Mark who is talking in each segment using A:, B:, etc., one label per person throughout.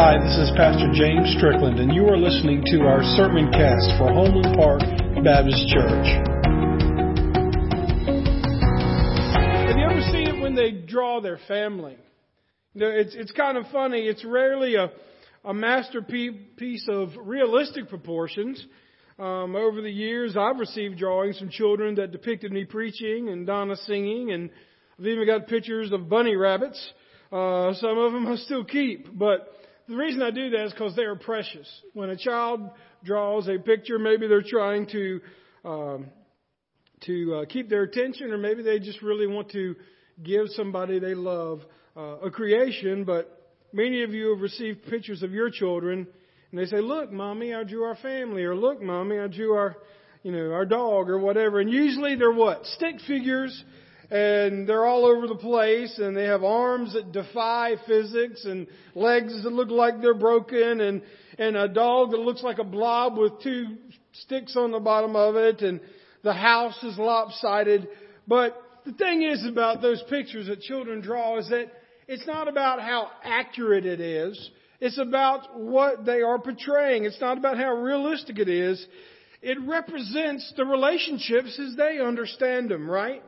A: Hi, this is Pastor James Strickland, and you are listening to our sermon cast for Homeland Park Baptist Church.
B: Have you ever seen it when they draw their family? You know, it's it's kind of funny. It's rarely a a masterpiece of realistic proportions. Um, over the years, I've received drawings from children that depicted me preaching and Donna singing, and I've even got pictures of bunny rabbits. Uh, some of them I still keep, but the reason I do that is because they are precious. When a child draws a picture, maybe they're trying to um, to uh, keep their attention, or maybe they just really want to give somebody they love uh, a creation. But many of you have received pictures of your children, and they say, "Look, mommy, I drew our family," or "Look, mommy, I drew our, you know, our dog," or whatever. And usually they're what stick figures and they're all over the place and they have arms that defy physics and legs that look like they're broken and and a dog that looks like a blob with two sticks on the bottom of it and the house is lopsided. But the thing is about those pictures that children draw is that it's not about how accurate it is. It's about what they are portraying. It's not about how realistic it is. It represents the relationships as they understand them right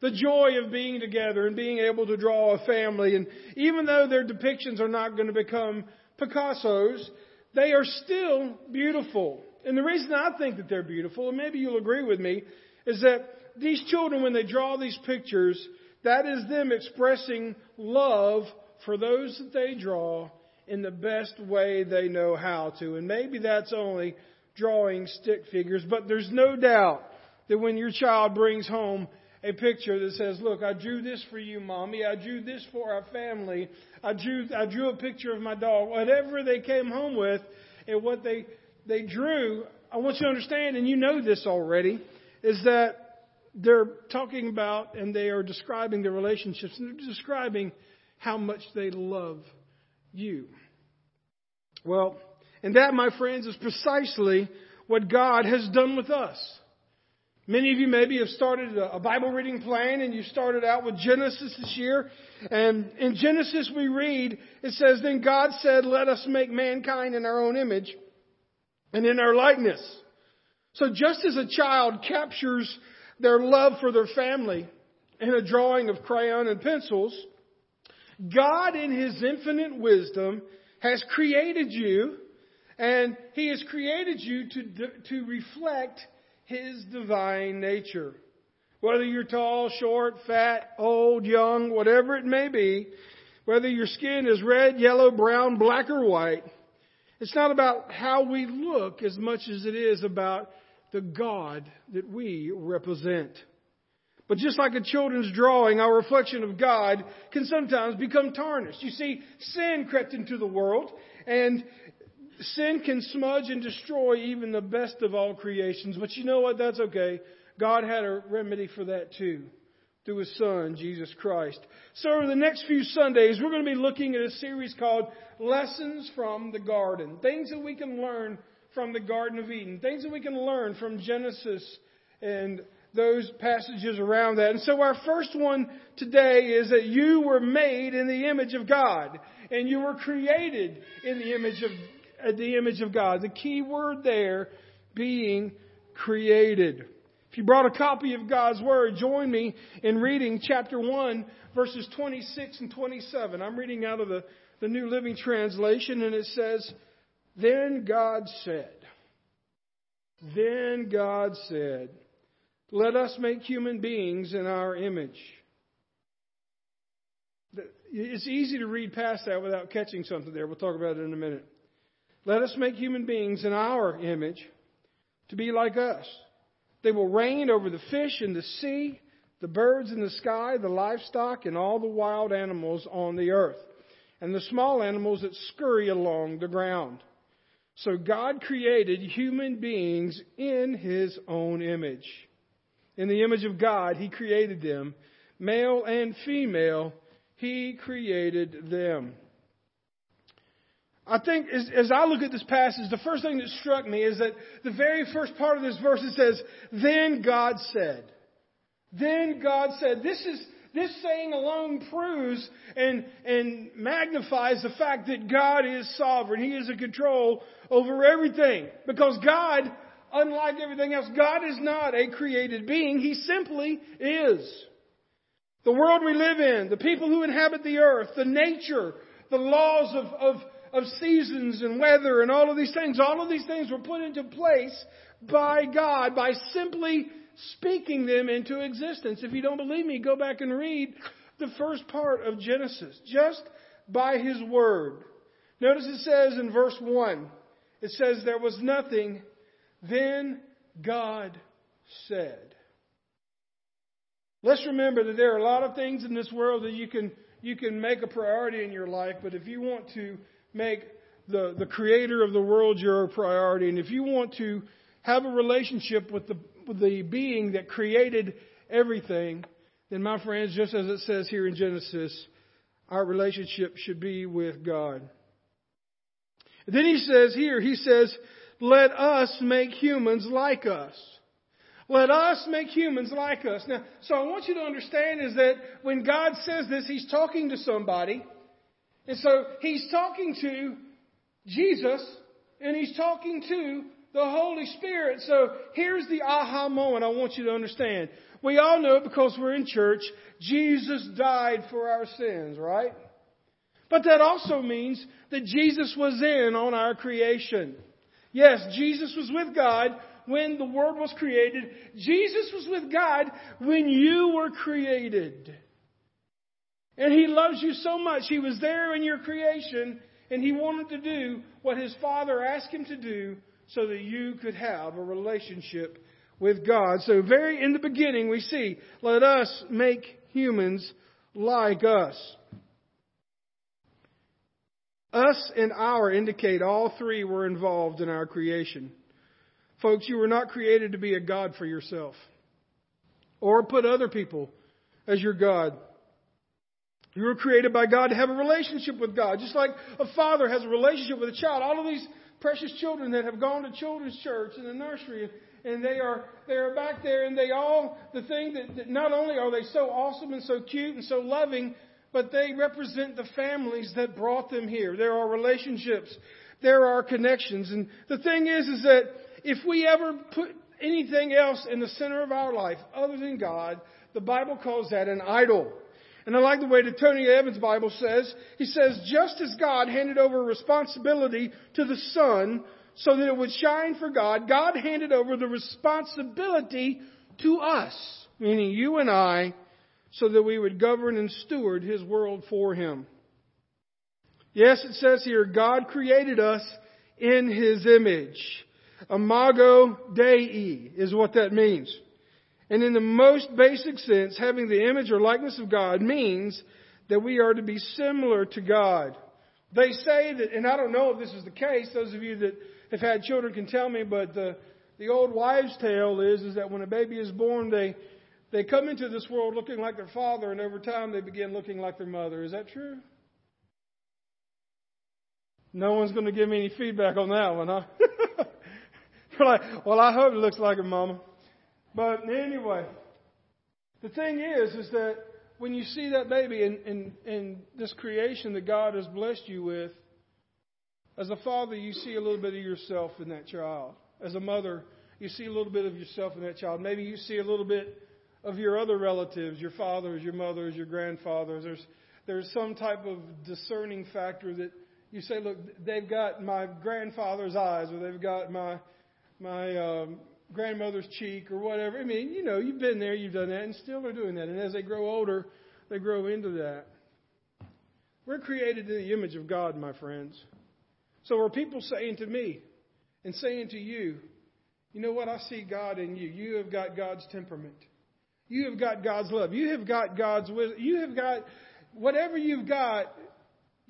B: the joy of being together and being able to draw a family. And even though their depictions are not going to become Picasso's, they are still beautiful. And the reason I think that they're beautiful, and maybe you'll agree with me, is that these children, when they draw these pictures, that is them expressing love for those that they draw in the best way they know how to. And maybe that's only drawing stick figures, but there's no doubt that when your child brings home a picture that says, look, I drew this for you, mommy. I drew this for our family. I drew, I drew a picture of my dog. Whatever they came home with and what they, they drew, I want you to understand, and you know this already, is that they're talking about and they are describing their relationships and they're describing how much they love you. Well, and that, my friends, is precisely what God has done with us. Many of you maybe have started a Bible reading plan and you started out with Genesis this year. And in Genesis we read, it says, Then God said, Let us make mankind in our own image and in our likeness. So just as a child captures their love for their family in a drawing of crayon and pencils, God in His infinite wisdom has created you and He has created you to, to reflect his divine nature. Whether you're tall, short, fat, old, young, whatever it may be, whether your skin is red, yellow, brown, black, or white, it's not about how we look as much as it is about the God that we represent. But just like a children's drawing, our reflection of God can sometimes become tarnished. You see, sin crept into the world, and sin can smudge and destroy even the best of all creations. But you know what? That's okay. God had a remedy for that too through His Son, Jesus Christ. So over the next few Sundays, we're going to be looking at a series called Lessons from the Garden. Things that we can learn from the Garden of Eden. Things that we can learn from Genesis and those passages around that. And so our first one today is that you were made in the image of God. And you were created in the image of the image of God. The key word there being created. If you brought a copy of God's Word, join me in reading chapter 1, verses 26 and 27. I'm reading out of the, the New Living Translation, and it says, Then God said, Then God said, Let us make human beings in our image. It's easy to read past that without catching something there. We'll talk about it in a minute. Let us make human beings in our image to be like us. They will reign over the fish in the sea, the birds in the sky, the livestock, and all the wild animals on the earth, and the small animals that scurry along the ground. So God created human beings in His own image. In the image of God, He created them. Male and female, He created them. I think as, as, I look at this passage, the first thing that struck me is that the very first part of this verse it says, Then God said. Then God said. This is, this saying alone proves and, and magnifies the fact that God is sovereign. He is in control over everything. Because God, unlike everything else, God is not a created being. He simply is. The world we live in, the people who inhabit the earth, the nature, the laws of, of, of seasons and weather and all of these things, all of these things were put into place by God by simply speaking them into existence. If you don't believe me, go back and read the first part of Genesis, just by His Word. Notice it says in verse 1, it says, There was nothing, then God said. Let's remember that there are a lot of things in this world that you can, you can make a priority in your life, but if you want to make the, the creator of the world your priority, and if you want to have a relationship with the, with the being that created everything, then my friends, just as it says here in Genesis, our relationship should be with God. Then he says here, he says, let us make humans like us. Let us make humans like us. Now, so I want you to understand is that when God says this, He's talking to somebody. And so He's talking to Jesus and He's talking to the Holy Spirit. So here's the aha moment I want you to understand. We all know because we're in church, Jesus died for our sins, right? But that also means that Jesus was in on our creation. Yes, Jesus was with God when the world was created. Jesus was with God when you were created. And He loves you so much. He was there in your creation and He wanted to do what His Father asked Him to do so that you could have a relationship with God. So very in the beginning we see, let us make humans like us. Us and our indicate all three were involved in our creation. Folks, you were not created to be a God for yourself or put other people as your God. You were created by God to have a relationship with God, just like a father has a relationship with a child. All of these precious children that have gone to children's church and the nursery and they are they are back there and they all the thing that, that not only are they so awesome and so cute and so loving but they represent the families that brought them here. There are relationships. There are connections. And the thing is is that if we ever put anything else in the center of our life other than God the bible calls that an idol and I like the way that Tony Evans' Bible says, he says, just as God handed over responsibility to the sun so that it would shine for God, God handed over the responsibility to us, meaning you and I, so that we would govern and steward His world for Him. Yes, it says here, God created us in His image. Imago Dei is what that means. And in the most basic sense, having the image or likeness of God means that we are to be similar to God. They say that, and I don't know if this is the case, those of you that have had children can tell me, but the, the old wives' tale is, is that when a baby is born, they, they come into this world looking like their father, and over time they begin looking like their mother. Is that true? No one's going to give me any feedback on that one, huh? like, well, I hope it looks like a mama. But anyway, the thing is, is that when you see that baby in, in, in this creation that God has blessed you with, as a father, you see a little bit of yourself in that child. As a mother, you see a little bit of yourself in that child. Maybe you see a little bit of your other relatives, your fathers, your mothers, your grandfathers. There's, there's some type of discerning factor that you say, look, they've got my grandfather's eyes, or they've got my my um, grandmother's cheek or whatever. I mean, you know, you've been there, you've done that, and still are doing that. And as they grow older, they grow into that. We're created in the image of God, my friends. So are people saying to me and saying to you, you know what? I see God in you. You have got God's temperament. You have got God's love. You have got God's wisdom. You have got whatever you've got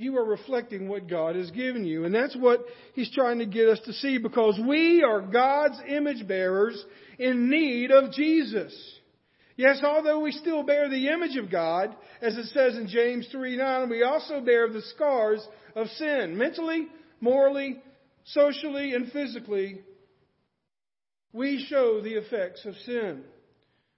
B: you are reflecting what God has given you. And that's what He's trying to get us to see because we are God's image bearers in need of Jesus. Yes, although we still bear the image of God, as it says in James 3 9, we also bear the scars of sin. Mentally, morally, socially, and physically, we show the effects of sin.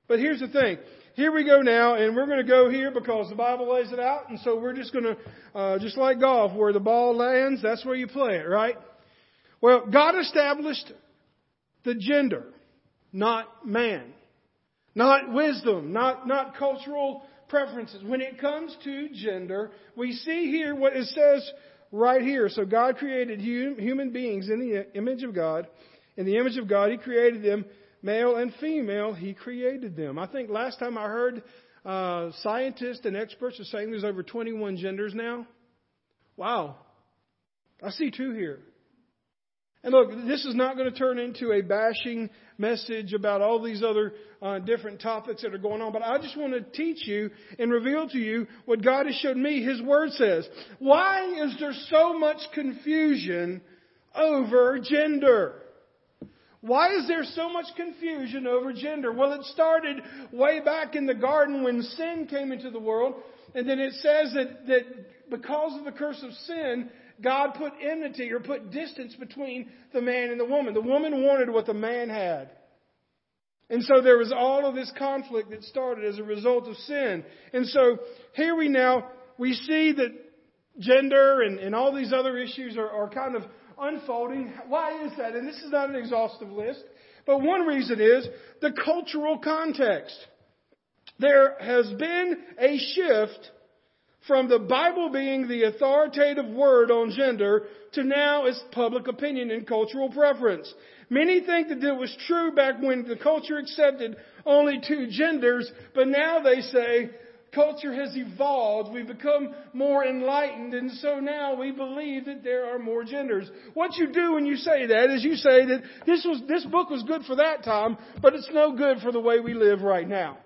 B: But here's the thing. Here we go now, and we're going to go here because the Bible lays it out, and so we're just going to, uh, just like golf, where the ball lands, that's where you play it, right? Well, God established the gender, not man. Not wisdom, not, not cultural preferences. When it comes to gender, we see here what it says right here. So God created human beings in the image of God. In the image of God, He created them, male and female, He created them. I think last time I heard uh, scientists and experts are saying there's over 21 genders now. Wow. I see two here. And look, this is not going to turn into a bashing message about all these other uh, different topics that are going on, but I just want to teach you and reveal to you what God has showed me. His Word says. Why is there so much confusion over gender? Why is there so much confusion over gender? Well, it started way back in the garden when sin came into the world, and then it says that, that because of the curse of sin, God put enmity or put distance between the man and the woman. The woman wanted what the man had. And so there was all of this conflict that started as a result of sin. And so here we now, we see that gender and, and all these other issues are, are kind of unfolding. Why is that? And this is not an exhaustive list, but one reason is the cultural context. There has been a shift from the Bible being the authoritative word on gender to now it's public opinion and cultural preference. Many think that it was true back when the culture accepted only two genders, but now they say culture has evolved. We've become more enlightened, and so now we believe that there are more genders. What you do when you say that is you say that this was, this book was good for that time, but it's no good for the way we live right now.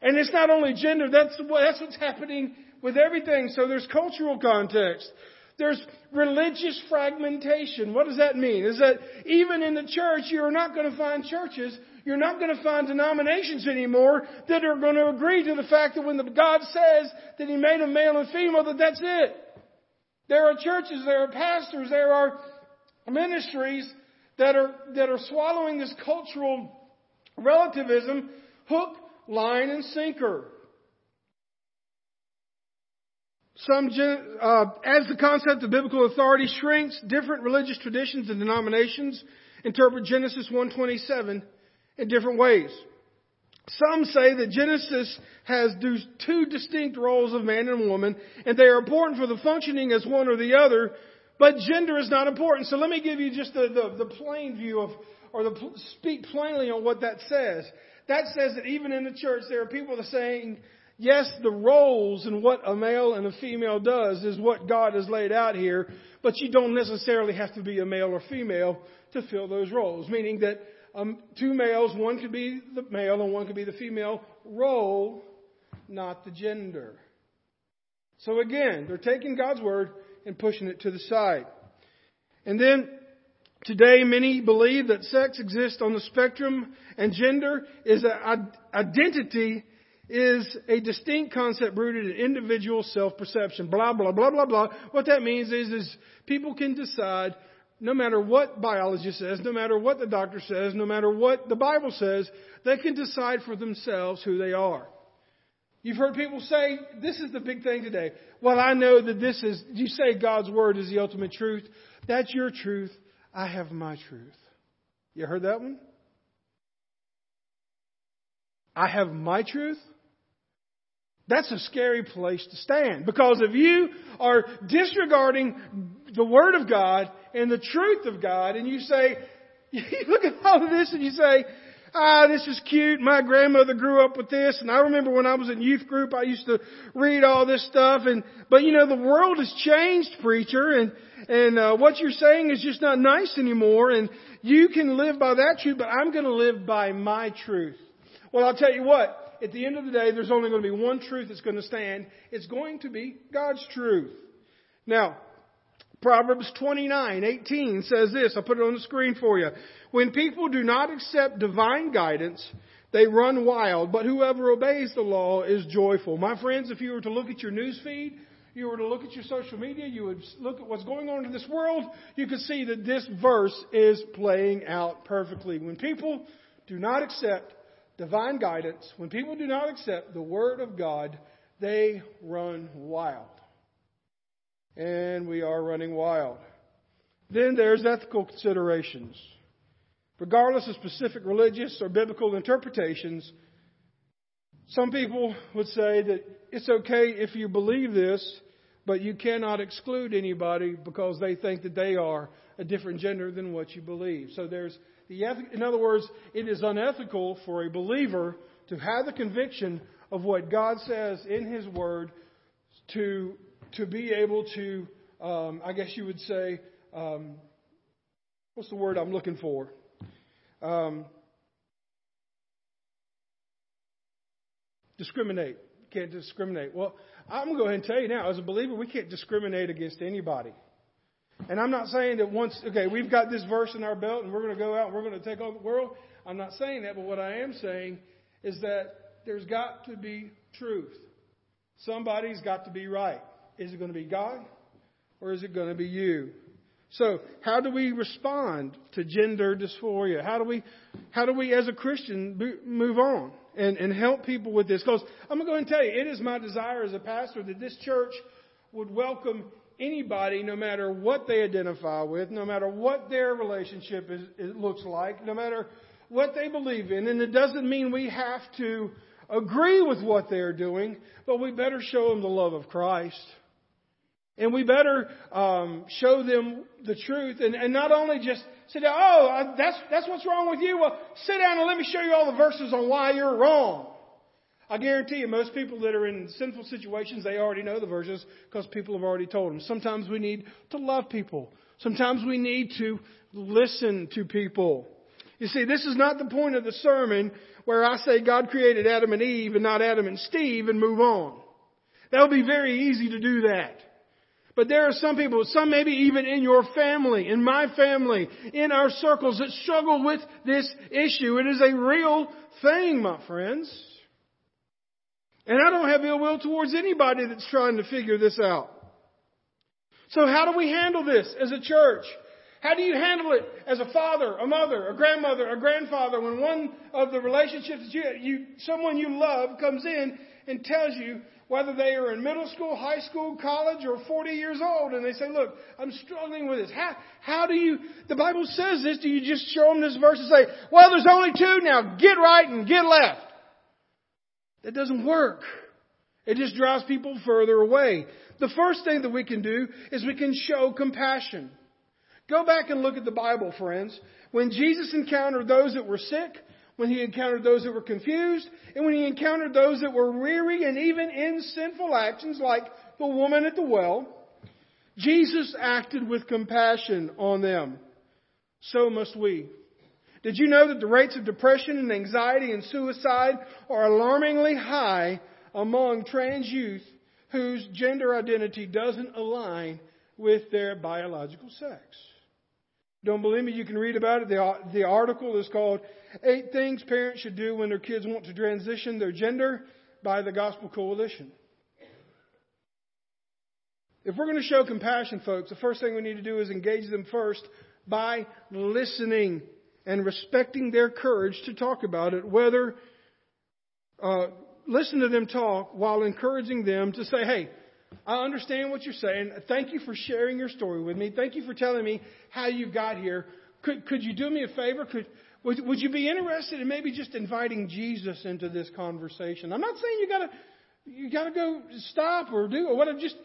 B: And it's not only gender, that's, that's what's happening with everything. So there's cultural context. There's religious fragmentation. What does that mean? Is that even in the church, you're not going to find churches, you're not going to find denominations anymore that are going to agree to the fact that when the God says that He made a male and female, that that's it. There are churches, there are pastors, there are ministries that are, that are swallowing this cultural relativism hook, line, and sinker. Some, uh, as the concept of biblical authority shrinks, different religious traditions and denominations interpret Genesis 1:27 in different ways. Some say that Genesis has two distinct roles of man and woman, and they are important for the functioning as one or the other, but gender is not important. So let me give you just the, the, the plain view of, or the, speak plainly on what that says. That says that even in the church, there are people that are saying, yes, the roles and what a male and a female does is what God has laid out here, but you don't necessarily have to be a male or female to fill those roles. Meaning that um, two males, one could be the male and one could be the female role, not the gender. So again, they're taking God's word and pushing it to the side. And then Today, many believe that sex exists on the spectrum and gender is an identity is a distinct concept rooted in individual self-perception. Blah, blah, blah, blah, blah. What that means is, is people can decide no matter what biology says, no matter what the doctor says, no matter what the Bible says, they can decide for themselves who they are. You've heard people say, this is the big thing today. Well, I know that this is, you say God's Word is the ultimate truth. That's your truth. I have my truth. You heard that one? I have my truth? That's a scary place to stand. Because if you are disregarding the Word of God and the truth of God, and you say, you look at all of this and you say, ah, this is cute. My grandmother grew up with this. And I remember when I was in youth group, I used to read all this stuff. And, but you know, the world has changed, preacher. And, and, uh, what you're saying is just not nice anymore. And you can live by that truth, but I'm going to live by my truth. Well, I'll tell you what. At the end of the day, there's only going to be one truth that's going to stand. It's going to be God's truth. Now, Proverbs 29:18 says this. I'll put it on the screen for you. When people do not accept divine guidance, they run wild, but whoever obeys the law is joyful. My friends, if you were to look at your news feed, you were to look at your social media, you would look at what's going on in this world, you could see that this verse is playing out perfectly. When people do not accept divine guidance, when people do not accept the Word of God, they run wild. And we are running wild. Then there's ethical considerations. Regardless of specific religious or biblical interpretations, some people would say that it's okay if you believe this, but you cannot exclude anybody because they think that they are a different gender than what you believe. So there's the in other words, it is unethical for a believer to have the conviction of what God says in His Word to to be able to, um, I guess you would say, um, what's the word I'm looking for? Um, discriminate. Can't discriminate. Well, I'm going to go ahead and tell you now, as a believer, we can't discriminate against anybody. And I'm not saying that once, okay, we've got this verse in our belt and we're going to go out and we're going to take over the world. I'm not saying that, but what I am saying is that there's got to be truth. Somebody's got to be right. Is it going to be God or is it going to be you? So, how do we respond to gender dysphoria? How do we, how do we as a Christian move on and, and help people with this? Because I'm going to go and tell you, it is my desire as a pastor that this church would welcome anybody, no matter what they identify with, no matter what their relationship is, it looks like, no matter what they believe in. And it doesn't mean we have to agree with what they're doing, but we better show them the love of Christ. And we better um, show them the truth, and, and not only just sit down. Oh, that's that's what's wrong with you. Well, sit down and let me show you all the verses on why you're wrong. I guarantee you, most people that are in sinful situations, they already know the verses because people have already told them. Sometimes we need to love people. Sometimes we need to listen to people. You see, this is not the point of the sermon where I say God created Adam and Eve and not Adam and Steve and move on. That would be very easy to do that. But there are some people, some maybe even in your family, in my family, in our circles that struggle with this issue. It is a real thing, my friends. And I don't have ill will towards anybody that's trying to figure this out. So how do we handle this as a church? How do you handle it as a father, a mother, a grandmother, a grandfather when one of the relationships that you, you someone you love comes in and tells you whether they are in middle school, high school, college, or 40 years old, and they say, look, I'm struggling with this. How, how do you, the Bible says this, do you just show them this verse and say, well, there's only two now, get right and get left? That doesn't work. It just drives people further away. The first thing that we can do is we can show compassion. Go back and look at the Bible, friends. When Jesus encountered those that were sick, when he encountered those that were confused, and when he encountered those that were weary and even in sinful actions like the woman at the well, Jesus acted with compassion on them. So must we. Did you know that the rates of depression and anxiety and suicide are alarmingly high among trans youth whose gender identity doesn't align with their biological sex? Don't believe me? You can read about it. The, the article is called Eight Things Parents Should Do When Their Kids Want to Transition Their Gender by the Gospel Coalition. If we're going to show compassion, folks, the first thing we need to do is engage them first by listening and respecting their courage to talk about it, whether uh, listen to them talk while encouraging them to say, hey, I understand what you're saying. Thank you for sharing your story with me. Thank you for telling me how you got here. Could, could you do me a favor? Could, would, would you be interested in maybe just inviting Jesus into this conversation? I'm not saying you gotta, you gotta go stop or do or what. Just,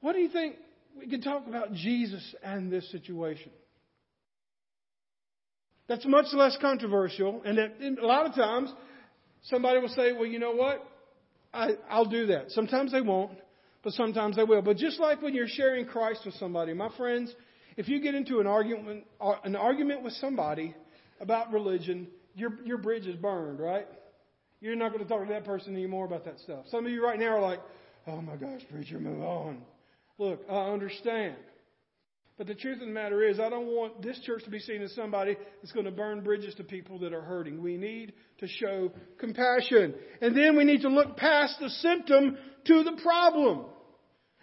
B: what do you think we could talk about Jesus and this situation? That's much less controversial, and that, a lot of times somebody will say, "Well, you know what? I, I'll do that." Sometimes they won't but sometimes they will. But just like when you're sharing Christ with somebody, my friends, if you get into an argument, uh, an argument with somebody about religion, your, your bridge is burned, right? You're not going to talk to that person anymore about that stuff. Some of you right now are like, oh my gosh, preacher, move on. Look, I understand. But the truth of the matter is, I don't want this church to be seen as somebody that's going to burn bridges to people that are hurting. We need to show compassion. And then we need to look past the symptom to the problem.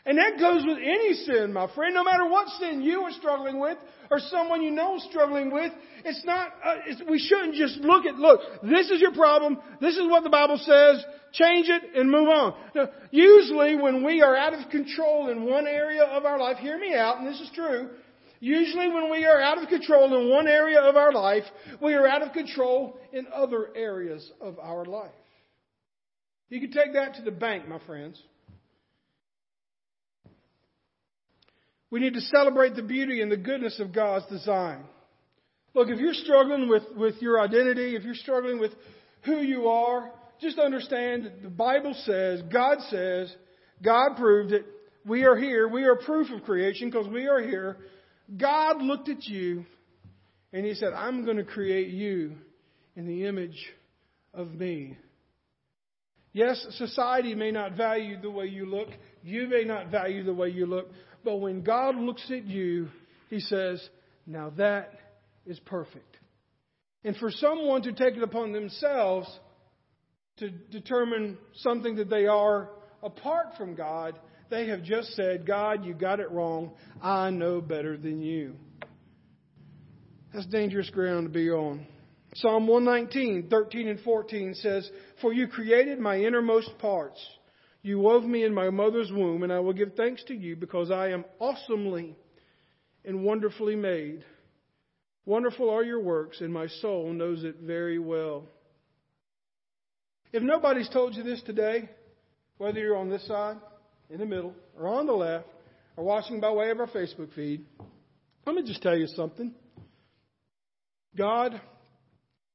B: And that goes with any sin, my friend. No matter what sin you are struggling with or someone you know struggling with, it's not, uh, it's, we shouldn't just look at, look, this is your problem. This is what the Bible says. Change it and move on. Now, usually when we are out of control in one area of our life, hear me out, and this is true. Usually when we are out of control in one area of our life, we are out of control in other areas of our life. You can take that to the bank, my friends. We need to celebrate the beauty and the goodness of God's design. Look, if you're struggling with, with your identity, if you're struggling with who you are, just understand that the Bible says, God says, God proved it. We are here. We are proof of creation because we are here. God looked at you and He said, I'm going to create you in the image of me. Yes, society may not value the way you look. You may not value the way you look. But when God looks at you, He says, Now that is perfect. And for someone to take it upon themselves to determine something that they are apart from God, they have just said, God, you got it wrong. I know better than you. That's dangerous ground to be on. Psalm 119, 13 and 14 says, For you created my innermost parts. You wove me in my mother's womb, and I will give thanks to you because I am awesomely and wonderfully made. Wonderful are your works, and my soul knows it very well. If nobody's told you this today, whether you're on this side, in the middle, or on the left, or watching by way of our Facebook feed, let me just tell you something. God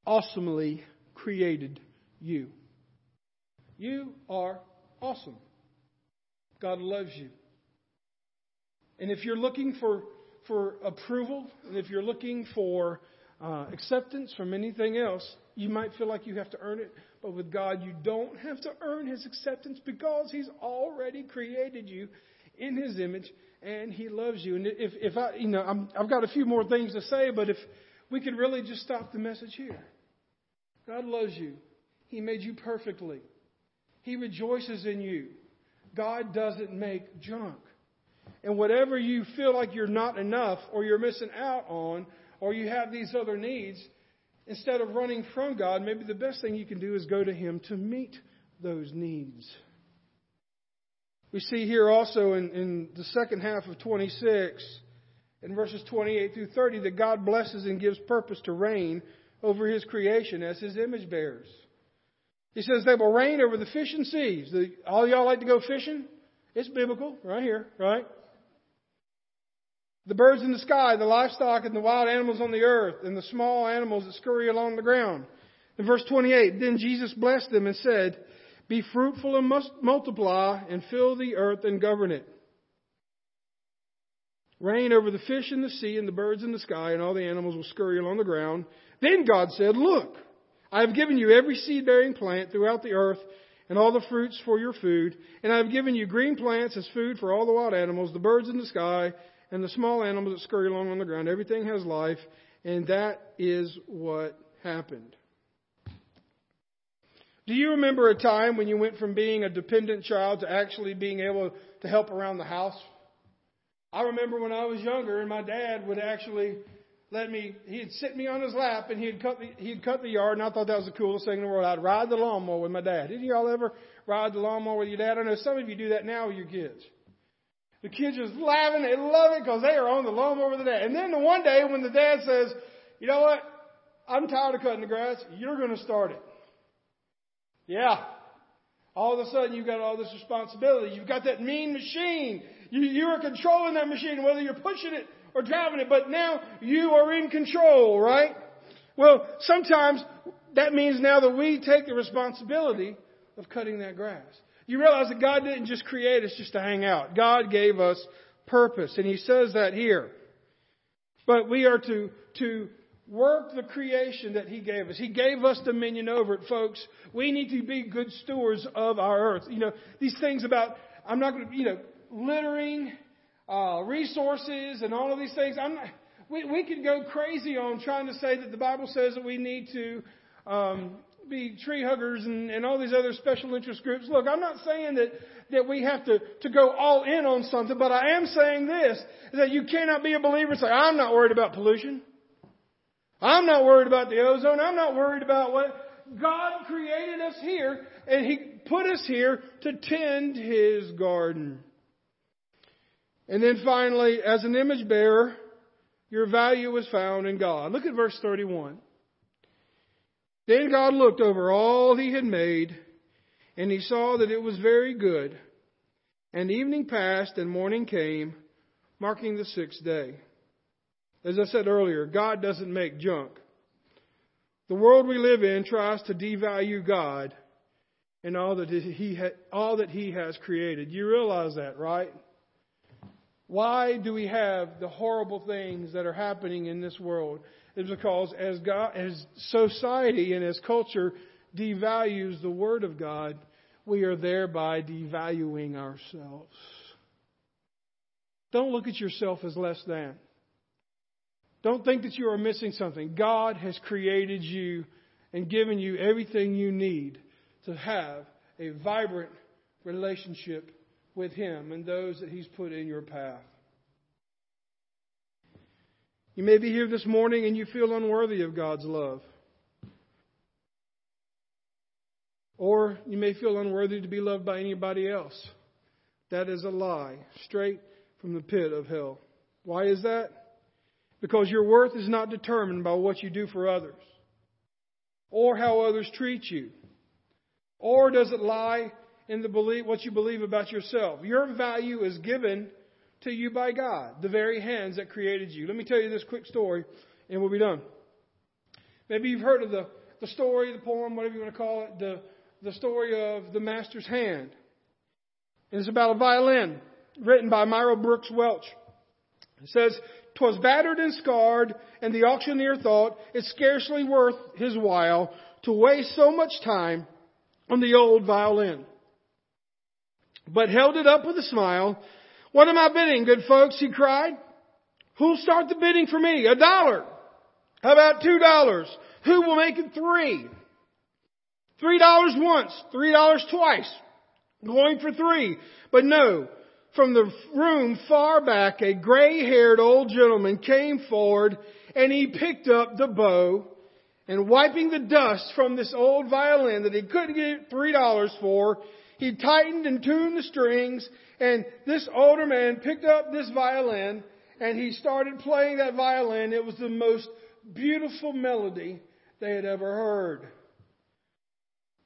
B: awesomely created you. You are awesome. God loves you. And if you're looking for, for approval, and if you're looking for uh, acceptance from anything else, you might feel like you have to earn it. But with God, you don't have to earn His acceptance because He's already created you in His image and He loves you. And if, if I, you know, I'm, I've got a few more things to say, but if we could really just stop the message here. God loves you. He made you perfectly. He rejoices in you. God doesn't make junk. And whatever you feel like you're not enough or you're missing out on or you have these other needs, instead of running from God, maybe the best thing you can do is go to Him to meet those needs. We see here also in, in the second half of 26, in verses 28 through 30, that God blesses and gives purpose to reign over His creation as His image bearers. He says they will reign over the fish and seas. The, all y'all like to go fishing? It's biblical, right here, right? The birds in the sky, the livestock and the wild animals on the earth, and the small animals that scurry along the ground. In verse 28, then Jesus blessed them and said, Be fruitful and multiply, and fill the earth and govern it. Reign over the fish in the sea and the birds in the sky, and all the animals will scurry along the ground. Then God said, Look, I have given you every seed bearing plant throughout the earth and all the fruits for your food. And I have given you green plants as food for all the wild animals, the birds in the sky, and the small animals that scurry along on the ground. Everything has life, and that is what happened. Do you remember a time when you went from being a dependent child to actually being able to help around the house? I remember when I was younger and my dad would actually let me, he'd sit me on his lap and he'd cut the, he'd cut the yard and I thought that was the coolest thing in the world. I'd ride the lawnmower with my dad. Didn't y'all ever ride the lawnmower with your dad? I know some of you do that now with your kids. The kids just laughing. They love it because they are on the lawnmower with the dad. And then the one day when the dad says, you know what? I'm tired of cutting the grass. You're going to start it. Yeah. All of a sudden you've got all this responsibility. You've got that mean machine. You, you are controlling that machine, whether you're pushing it or driving it, but now you are in control, right? Well, sometimes that means now that we take the responsibility of cutting that grass. You realize that God didn't just create us just to hang out. God gave us purpose, and He says that here. But we are to, to work the creation that He gave us. He gave us dominion over it, folks. We need to be good stewards of our earth. You know, these things about, I'm not going to, you know, littering uh, resources and all of these things. I'm not, we, we could go crazy on trying to say that the Bible says that we need to um, be tree huggers and, and all these other special interest groups. Look, I'm not saying that that we have to, to go all in on something, but I am saying this, that you cannot be a believer and say, I'm not worried about pollution. I'm not worried about the ozone. I'm not worried about what, God created us here and He put us here to tend His garden. And then finally, as an image bearer, your value was found in God. Look at verse 31. Then God looked over all He had made, and He saw that it was very good. And evening passed, and morning came, marking the sixth day. As I said earlier, God doesn't make junk. The world we live in tries to devalue God and all that he all that he has created. You realize that, right? Why do we have the horrible things that are happening in this world? It's because as God, as society and as culture devalues the Word of God, we are thereby devaluing ourselves. Don't look at yourself as less than. Don't think that you are missing something. God has created you and given you everything you need to have a vibrant relationship with Him and those that He's put in your path. You may be here this morning and you feel unworthy of God's love. Or you may feel unworthy to be loved by anybody else. That is a lie, straight from the pit of hell. Why is that? Because your worth is not determined by what you do for others or how others treat you. Or does it lie in the belief, what you believe about yourself? Your value is given to you by God, the very hands that created you. Let me tell you this quick story and we'll be done. Maybe you've heard of the, the story, the poem, whatever you want to call it, the, the story of the master's hand. And it's about a violin written by Myra Brooks Welch. It says, "'Twas battered and scarred, and the auctioneer thought it scarcely worth his while to waste so much time on the old violin. But held it up with a smile. What am I bidding, good folks? he cried. Who'll start the bidding for me? A dollar. How about two dollars? Who will make it three? Three dollars once, three dollars twice. Going for three. But no, from the room far back, a gray-haired old gentleman came forward and he picked up the bow and wiping the dust from this old violin that he couldn't get three dollars for, he tightened and tuned the strings and this older man picked up this violin and he started playing that violin. It was the most beautiful melody they had ever heard.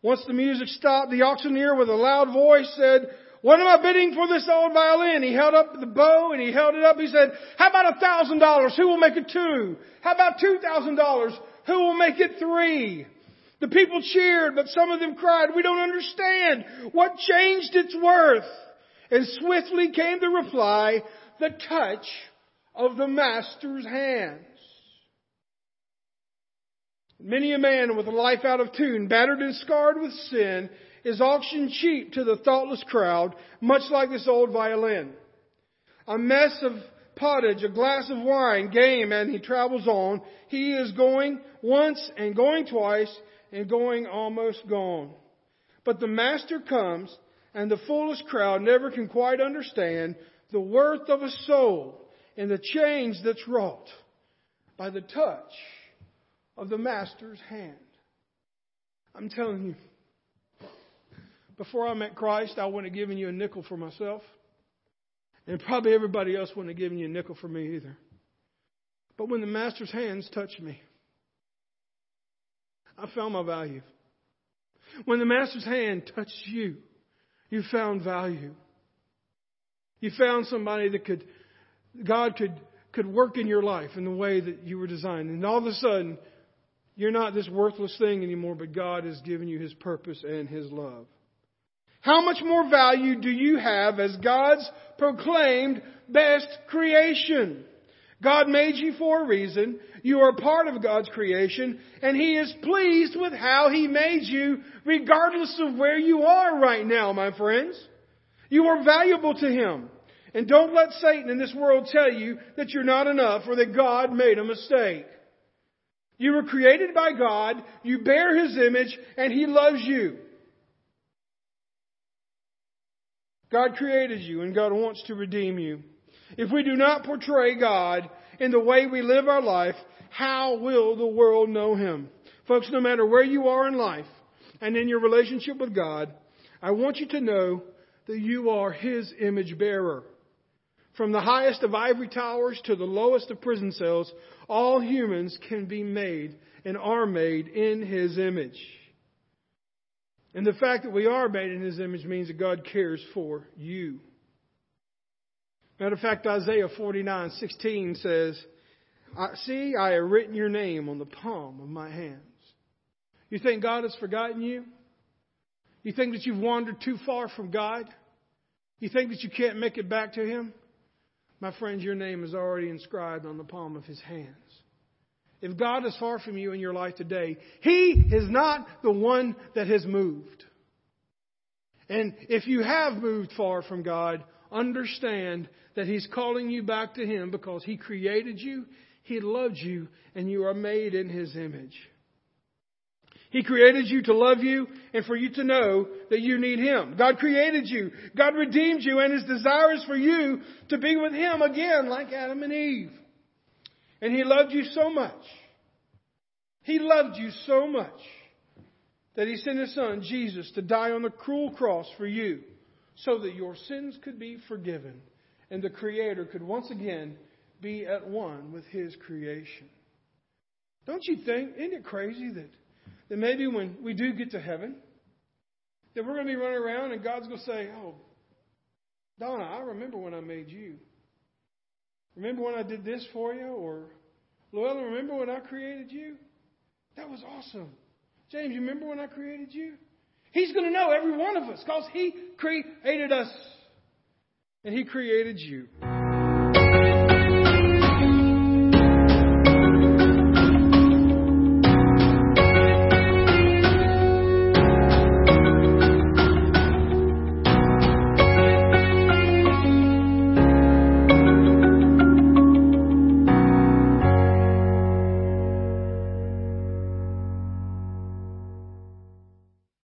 B: Once the music stopped, the auctioneer with a loud voice said, what am I bidding for this old violin? He held up the bow and he held it up. He said, how about a thousand dollars? Who will make it two? How about two thousand dollars? Who will make it three? The people cheered, but some of them cried, we don't understand. What changed its worth? And swiftly came the reply, the touch of the master's hands. Many a man with a life out of tune, battered and scarred with sin, is auctioned cheap to the thoughtless crowd, much like this old violin. A mess of pottage, a glass of wine, game, and he travels on. He is going once and going twice and going almost gone. But the master comes and the foolish crowd never can quite understand the worth of a soul and the change that's wrought by the touch of the master's hand. I'm telling you, before I met Christ, I wouldn't have given you a nickel for myself. And probably everybody else wouldn't have given you a nickel for me either. But when the Master's hands touched me, I found my value. When the Master's hand touched you, you found value. You found somebody that could, God could, could work in your life in the way that you were designed. And all of a sudden, you're not this worthless thing anymore, but God has given you His purpose and His love. How much more value do you have as God's proclaimed best creation? God made you for a reason. You are part of God's creation, and He is pleased with how He made you, regardless of where you are right now, my friends. You are valuable to Him. And don't let Satan in this world tell you that you're not enough or that God made a mistake. You were created by God, you bear His image, and He loves you. God created you and God wants to redeem you. If we do not portray God in the way we live our life, how will the world know Him? Folks, no matter where you are in life and in your relationship with God, I want you to know that you are His image bearer. From the highest of ivory towers to the lowest of prison cells, all humans can be made and are made in His image. And the fact that we are made in His image means that God cares for you. Matter of fact, Isaiah 49:16 says, "See, I have written your name on the palm of my hands." You think God has forgotten you? You think that you've wandered too far from God? You think that you can't make it back to Him? My friends, your name is already inscribed on the palm of His hands. If God is far from you in your life today, He is not the one that has moved. And if you have moved far from God, understand that He's calling you back to Him because He created you, He loves you, and you are made in His image. He created you to love you and for you to know that you need Him. God created you. God redeemed you and His desire is for you to be with Him again like Adam and Eve. And He loved you so much. He loved you so much that He sent His Son, Jesus, to die on the cruel cross for you so that your sins could be forgiven and the Creator could once again be at one with His creation. Don't you think? Isn't it crazy that that maybe when we do get to heaven, that we're going to be running around and God's going to say, Oh, Donna, I remember when I made you. Remember when I did this for you? Or, Llewellyn, remember when I created you? That was awesome. James, you remember when I created you? He's going to know every one of us because He created us. And He created you.